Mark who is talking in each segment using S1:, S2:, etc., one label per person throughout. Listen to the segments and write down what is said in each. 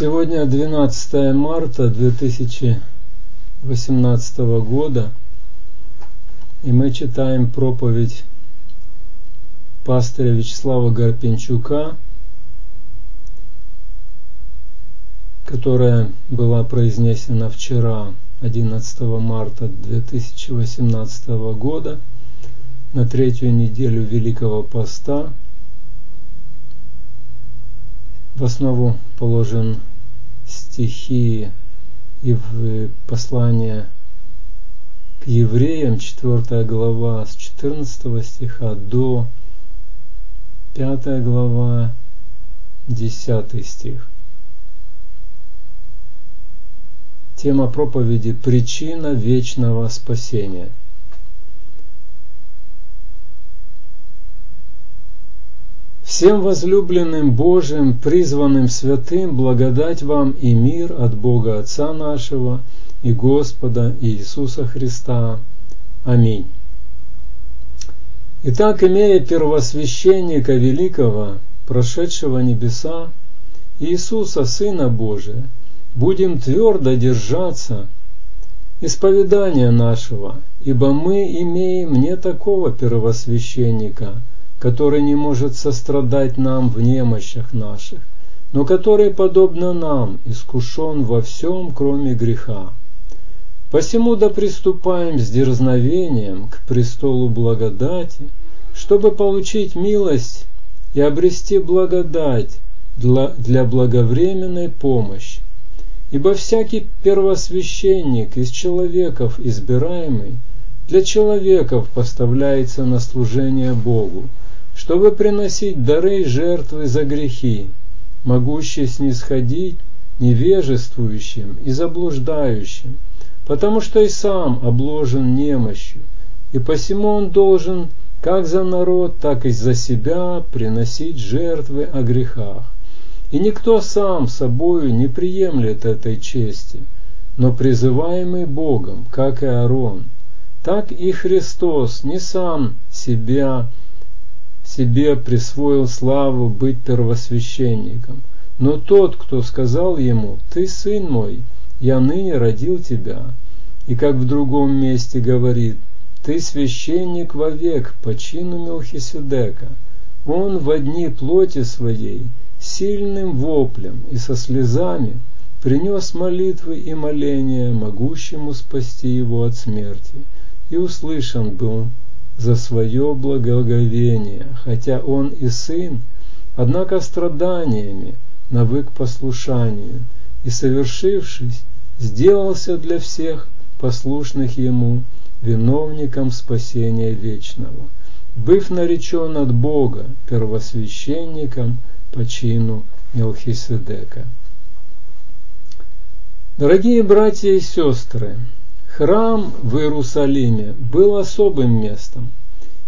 S1: Сегодня 12 марта 2018 года, и мы читаем проповедь пастыря Вячеслава Гарпенчука, которая была произнесена вчера, 11 марта 2018 года, на третью неделю Великого Поста – в основу положен стихи и в послание к евреям, 4 глава, с 14 стиха до 5 глава, 10 стих. Тема проповеди «Причина вечного спасения». Всем возлюбленным Божиим, призванным святым, благодать вам и мир от Бога Отца нашего и Господа Иисуса Христа. Аминь. Итак, имея первосвященника великого, прошедшего небеса, Иисуса, Сына Божия, будем твердо держаться исповедания нашего, ибо мы имеем не такого первосвященника – который не может сострадать нам в немощах наших, но который, подобно нам, искушен во всем, кроме греха. Посему да приступаем с дерзновением к престолу благодати, чтобы получить милость и обрести благодать для благовременной помощи. Ибо всякий первосвященник из человеков избираемый для человеков поставляется на служение Богу, чтобы приносить дары и жертвы за грехи, могущие снисходить невежествующим и заблуждающим, потому что и сам обложен немощью, и посему он должен как за народ, так и за себя приносить жертвы о грехах. И никто сам собою не приемлет этой чести, но призываемый Богом, как и Аарон, так и Христос не сам себя себе присвоил славу быть первосвященником. Но тот, кто сказал ему, «Ты сын мой, я ныне родил тебя», и как в другом месте говорит, «Ты священник вовек по чину Мелхиседека», он в одни плоти своей, сильным воплем и со слезами принес молитвы и моления, могущему спасти его от смерти, и услышан был за свое благоговение, хотя он и сын, однако страданиями навык послушанию и, совершившись, сделался для всех послушных ему виновником спасения вечного, быв наречен от Бога первосвященником по чину Мелхиседека. Дорогие братья и сестры, Храм в Иерусалиме был особым местом.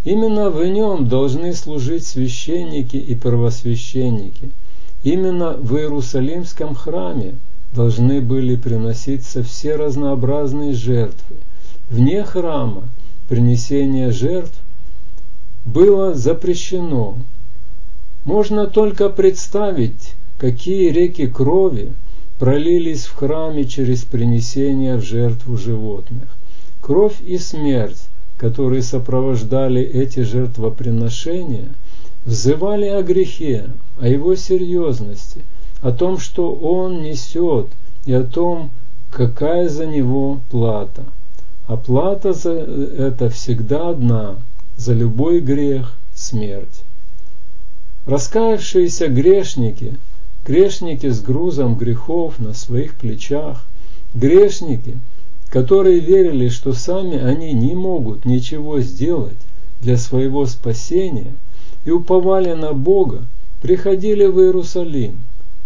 S1: Именно в нем должны служить священники и первосвященники. Именно в Иерусалимском храме должны были приноситься все разнообразные жертвы. Вне храма принесение жертв было запрещено. Можно только представить, какие реки крови пролились в храме через принесение в жертву животных. Кровь и смерть, которые сопровождали эти жертвоприношения, взывали о грехе, о его серьезности, о том, что он несет, и о том, какая за него плата. А плата за это всегда одна, за любой грех – смерть. Раскаявшиеся грешники – грешники с грузом грехов на своих плечах, грешники, которые верили, что сами они не могут ничего сделать для своего спасения и уповали на Бога, приходили в Иерусалим.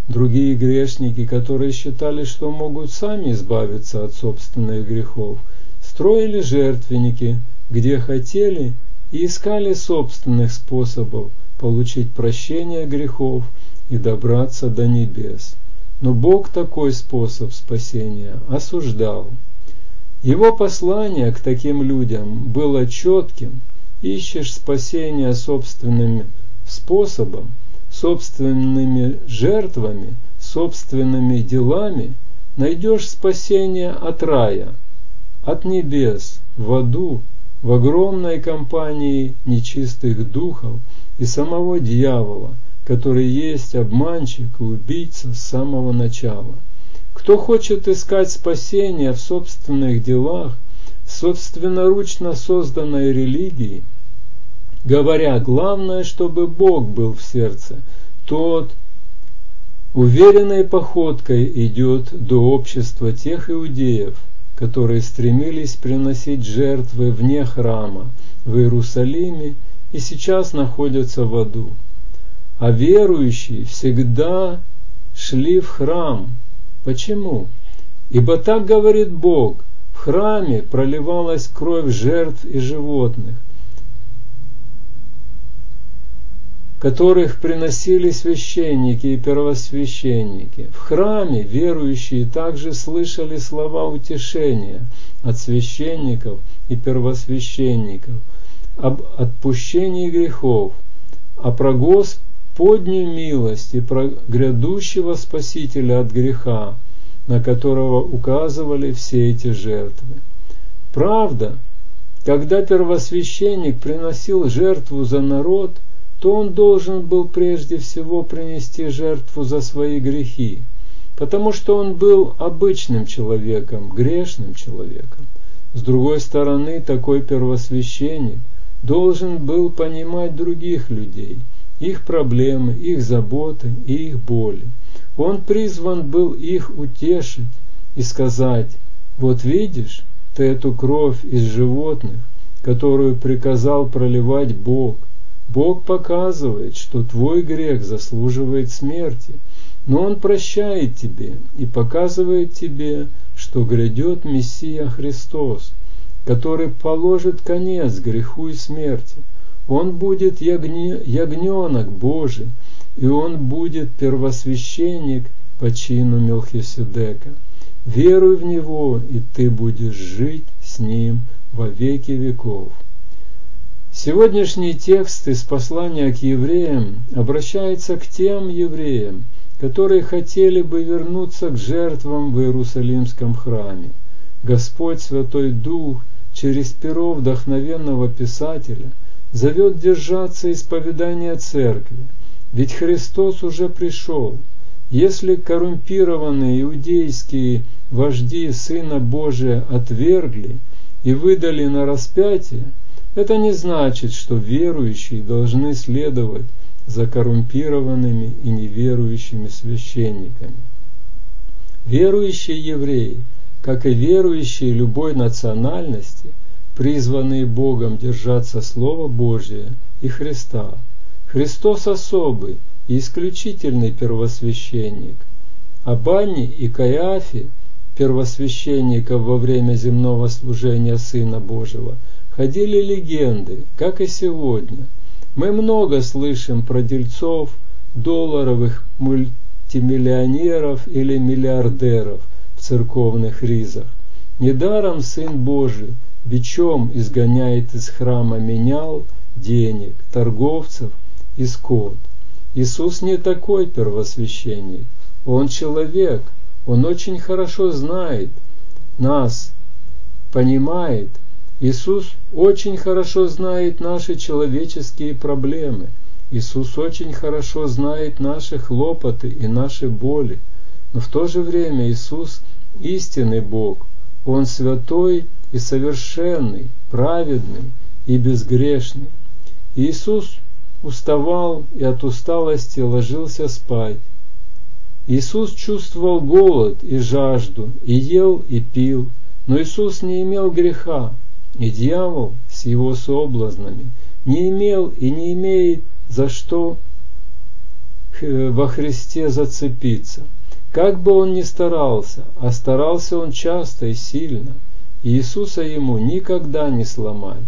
S1: Другие грешники, которые считали, что могут сами избавиться от собственных грехов, строили жертвенники, где хотели и искали собственных способов получить прощение грехов и добраться до небес. Но Бог такой способ спасения осуждал. Его послание к таким людям было четким. Ищешь спасения собственным способом, собственными жертвами, собственными делами, найдешь спасение от рая, от небес, в аду, в огромной компании нечистых духов и самого дьявола, который есть обманщик убийца с самого начала. Кто хочет искать спасения в собственных делах, в собственноручно созданной религии, говоря, главное, чтобы Бог был в сердце, тот уверенной походкой идет до общества тех иудеев, которые стремились приносить жертвы вне храма в Иерусалиме и сейчас находятся в аду. А верующие всегда шли в храм. Почему? Ибо так говорит Бог, в храме проливалась кровь жертв и животных, которых приносили священники и первосвященники. В храме верующие также слышали слова утешения от священников и первосвященников об отпущении грехов, а про Господнюю милость и про грядущего Спасителя от греха, на которого указывали все эти жертвы. Правда, когда первосвященник приносил жертву за народ – то он должен был прежде всего принести жертву за свои грехи, потому что он был обычным человеком, грешным человеком. С другой стороны, такой первосвященник должен был понимать других людей, их проблемы, их заботы и их боли. Он призван был их утешить и сказать, вот видишь, ты эту кровь из животных, которую приказал проливать Бог, Бог показывает, что твой грех заслуживает смерти, но Он прощает тебе и показывает тебе, что грядет Мессия Христос, который положит конец греху и смерти. Он будет ягне, ягненок Божий, и Он будет первосвященник по чину Мелхиседека. Веруй в Него, и ты будешь жить с Ним во веки веков. Сегодняшний текст из послания к евреям обращается к тем евреям, которые хотели бы вернуться к жертвам в Иерусалимском храме. Господь Святой Дух через перо вдохновенного Писателя зовет держаться исповедания Церкви, ведь Христос уже пришел. Если коррумпированные иудейские вожди Сына Божия отвергли и выдали на распятие, это не значит, что верующие должны следовать за коррумпированными и неверующими священниками. Верующие евреи, как и верующие любой национальности, призванные Богом держаться Слова Божия и Христа. Христос особый и исключительный первосвященник. О Банне и Каиафе, первосвященников во время земного служения Сына Божьего – ходили легенды, как и сегодня. Мы много слышим про дельцов, долларовых мультимиллионеров или миллиардеров в церковных ризах. Недаром Сын Божий бичом изгоняет из храма менял, денег, торговцев и скот. Иисус не такой первосвященник, Он человек, Он очень хорошо знает нас, понимает – Иисус очень хорошо знает наши человеческие проблемы. Иисус очень хорошо знает наши хлопоты и наши боли. Но в то же время Иисус истинный Бог. Он святой и совершенный, праведный и безгрешный. Иисус уставал и от усталости ложился спать. Иисус чувствовал голод и жажду, и ел, и пил, но Иисус не имел греха, и дьявол с его соблазнами не имел и не имеет за что во Христе зацепиться. Как бы он ни старался, а старался он часто и сильно, Иисуса ему никогда не сломать,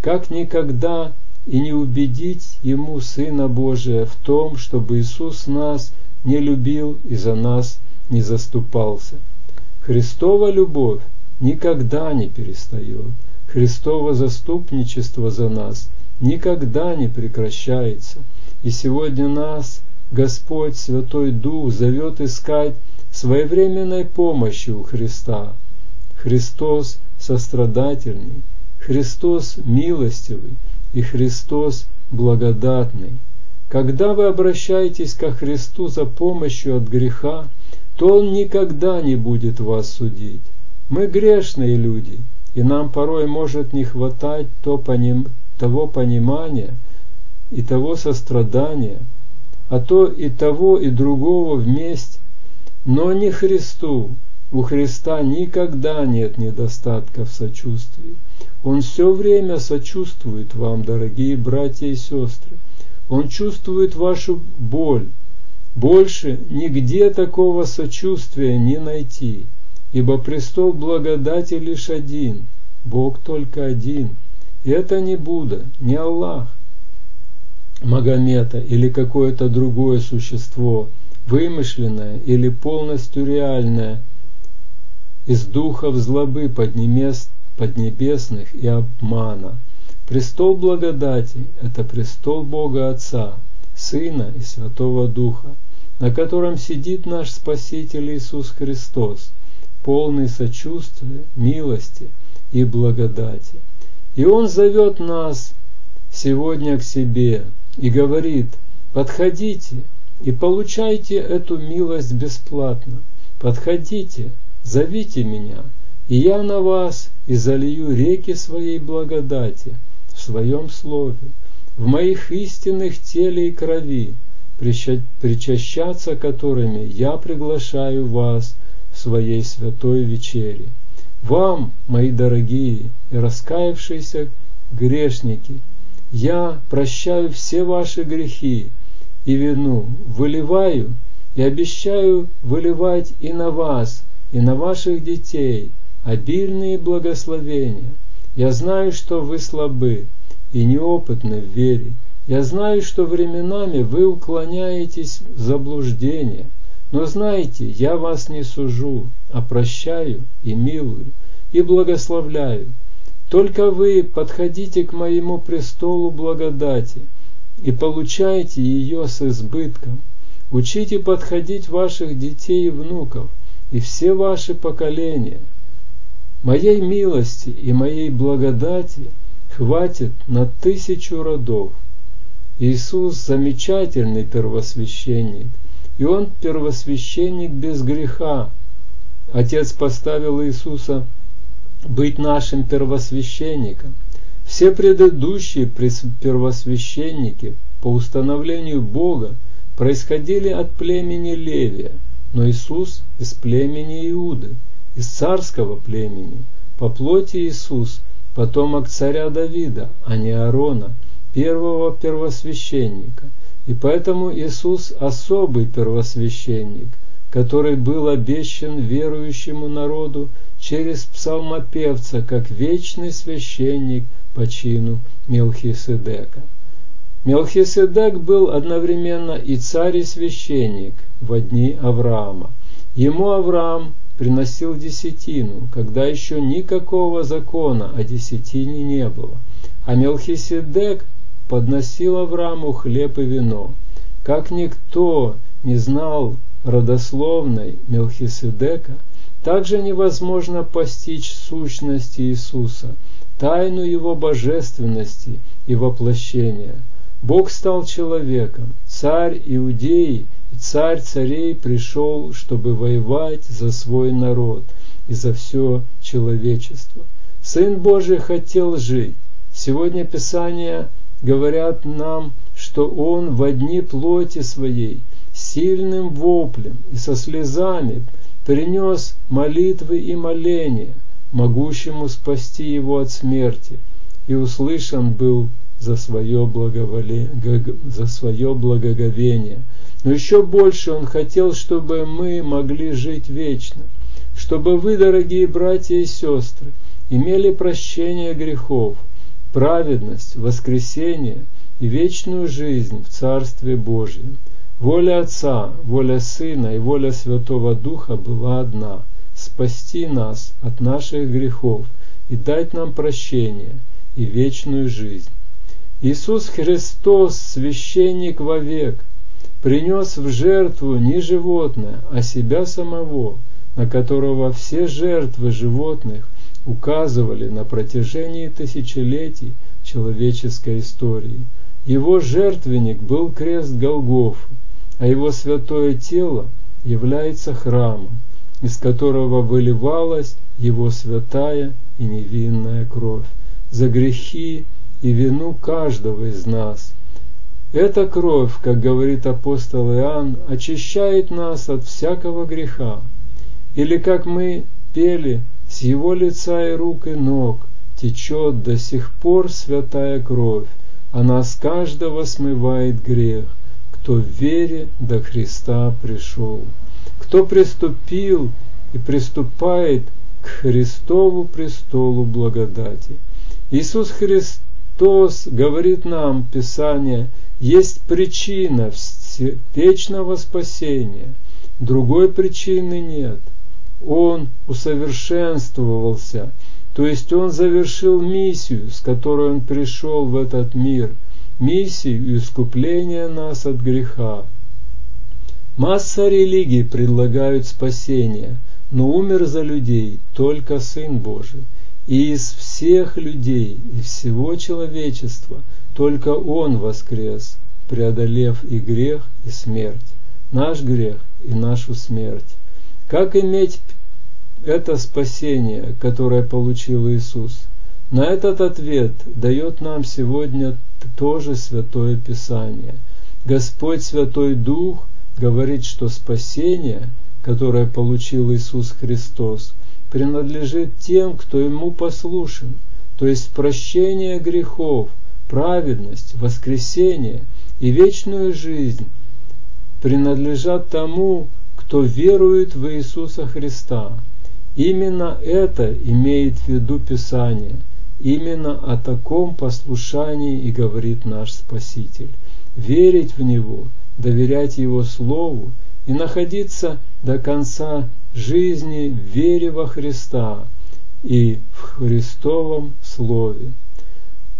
S1: как никогда и не убедить ему Сына Божия в том, чтобы Иисус нас не любил и за нас не заступался. Христова любовь никогда не перестает. Христово заступничество за нас никогда не прекращается, и сегодня нас Господь, Святой Дух зовет искать своевременной помощи у Христа. Христос сострадательный, Христос милостивый и Христос благодатный. Когда вы обращаетесь ко Христу за помощью от греха, то Он никогда не будет вас судить. Мы грешные люди, и нам порой может не хватать то поним, того понимания и того сострадания, а то и того и другого вместе, но не Христу. У Христа никогда нет недостатка в сочувствии. Он все время сочувствует вам, дорогие братья и сестры. Он чувствует вашу боль. Больше нигде такого сочувствия не найти, ибо престол благодати лишь один, Бог только один. Это не Будда, не Аллах, Магомета или какое-то другое существо, вымышленное или полностью реальное, из духов злобы поднебесных и обмана. Престол благодати – это престол Бога Отца, Сына и Святого Духа, на котором сидит наш Спаситель Иисус Христос, полный сочувствия, милости и благодати. И Он зовет нас сегодня к себе и говорит, подходите и получайте эту милость бесплатно. Подходите, зовите меня, и я на вас и залью реки своей благодати в своем слове, в моих истинных теле и крови, причащаться которыми я приглашаю вас в своей святой вечере. Вам, мои дорогие и раскаявшиеся грешники, я прощаю все ваши грехи и вину, выливаю и обещаю выливать и на вас, и на ваших детей обильные благословения. Я знаю, что вы слабы и неопытны в вере. Я знаю, что временами вы уклоняетесь в заблуждение – но знайте, я вас не сужу, а прощаю и милую, и благословляю. Только вы подходите к моему престолу благодати и получайте ее с избытком. Учите подходить ваших детей и внуков и все ваши поколения. Моей милости и моей благодати хватит на тысячу родов. Иисус замечательный первосвященник, и он первосвященник без греха. Отец поставил Иисуса быть нашим первосвященником. Все предыдущие первосвященники по установлению Бога происходили от племени Левия, но Иисус из племени Иуды, из царского племени. По плоти Иисус – потомок царя Давида, а не Аарона, первого первосвященника – и поэтому Иисус особый первосвященник, который был обещан верующему народу через псалмопевца, как вечный священник по чину Мелхиседека. Мелхиседек был одновременно и царь, и священник в дни Авраама. Ему Авраам приносил десятину, когда еще никакого закона о десятине не было. А Мелхиседек подносил Аврааму хлеб и вино. Как никто не знал родословной Мелхиседека, также невозможно постичь сущность Иисуса, тайну Его божественности и воплощения. Бог стал человеком, царь Иудеи и царь царей пришел, чтобы воевать за свой народ и за все человечество. Сын Божий хотел жить. Сегодня Писание говорят нам, что Он в одни плоти Своей сильным воплем и со слезами принес молитвы и моления, могущему спасти его от смерти, и услышан был за свое, благоволе... за свое благоговение. Но еще больше Он хотел, чтобы мы могли жить вечно, чтобы вы, дорогие братья и сестры, имели прощение грехов – праведность, воскресение и вечную жизнь в Царстве Божьем. Воля Отца, воля Сына и воля Святого Духа была одна – спасти нас от наших грехов и дать нам прощение и вечную жизнь. Иисус Христос, священник вовек, принес в жертву не животное, а себя самого, на которого все жертвы животных указывали на протяжении тысячелетий человеческой истории. Его жертвенник был крест Голгофы, а его святое тело является храмом, из которого выливалась его святая и невинная кровь за грехи и вину каждого из нас. Эта кровь, как говорит апостол Иоанн, очищает нас от всякого греха. Или как мы пели, с его лица и рук и ног течет до сих пор святая кровь, она с каждого смывает грех, кто в вере до Христа пришел, кто приступил и приступает к Христову престолу благодати. Иисус Христос говорит нам, Писание, есть причина вечного спасения, другой причины нет. Он усовершенствовался, то есть он завершил миссию, с которой он пришел в этот мир, миссию искупления нас от греха. Масса религий предлагают спасение, но умер за людей только Сын Божий. И из всех людей и всего человечества только Он воскрес, преодолев и грех, и смерть, наш грех и нашу смерть. Как иметь это спасение, которое получил Иисус? На этот ответ дает нам сегодня тоже Святое Писание. Господь Святой Дух говорит, что спасение, которое получил Иисус Христос, принадлежит тем, кто ему послушен, то есть прощение грехов, праведность, воскресение и вечную жизнь принадлежат тому, кто верует в Иисуса Христа. Именно это имеет в виду Писание. Именно о таком послушании и говорит наш Спаситель. Верить в Него, доверять Его Слову и находиться до конца жизни в вере во Христа и в Христовом Слове.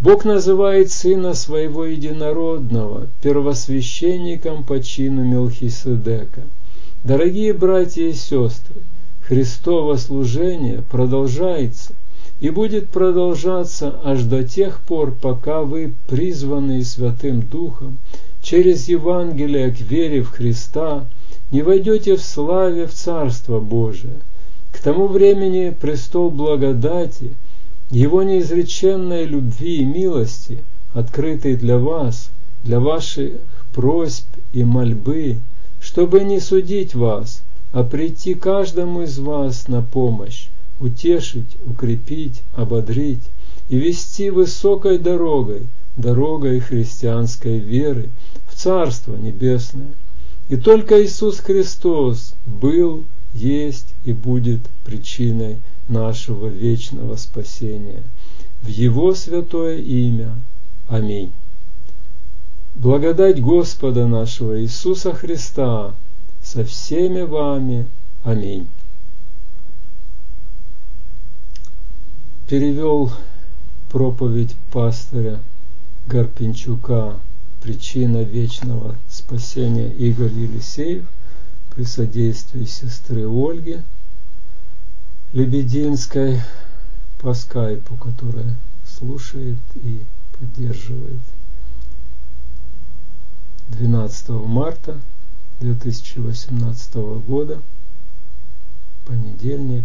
S1: Бог называет Сына Своего Единородного первосвященником по чину Мелхиседека. Дорогие братья и сестры, Христово служение продолжается и будет продолжаться аж до тех пор, пока вы, призванные Святым Духом, через Евангелие к вере в Христа – не войдете в славе в Царство Божие. К тому времени престол благодати, его неизреченной любви и милости, открытый для вас, для ваших просьб и мольбы, чтобы не судить вас, а прийти каждому из вас на помощь, утешить, укрепить, ободрить и вести высокой дорогой, дорогой христианской веры в Царство Небесное. И только Иисус Христос был, есть и будет причиной нашего вечного спасения. В Его святое имя. Аминь. Благодать Господа нашего Иисуса Христа со всеми вами. Аминь. Перевел проповедь пастыря Гарпинчука причина вечного спасения Игорь Елисеев при содействии сестры Ольги Лебединской по скайпу, которая слушает и поддерживает. 12 марта 2018 года, понедельник,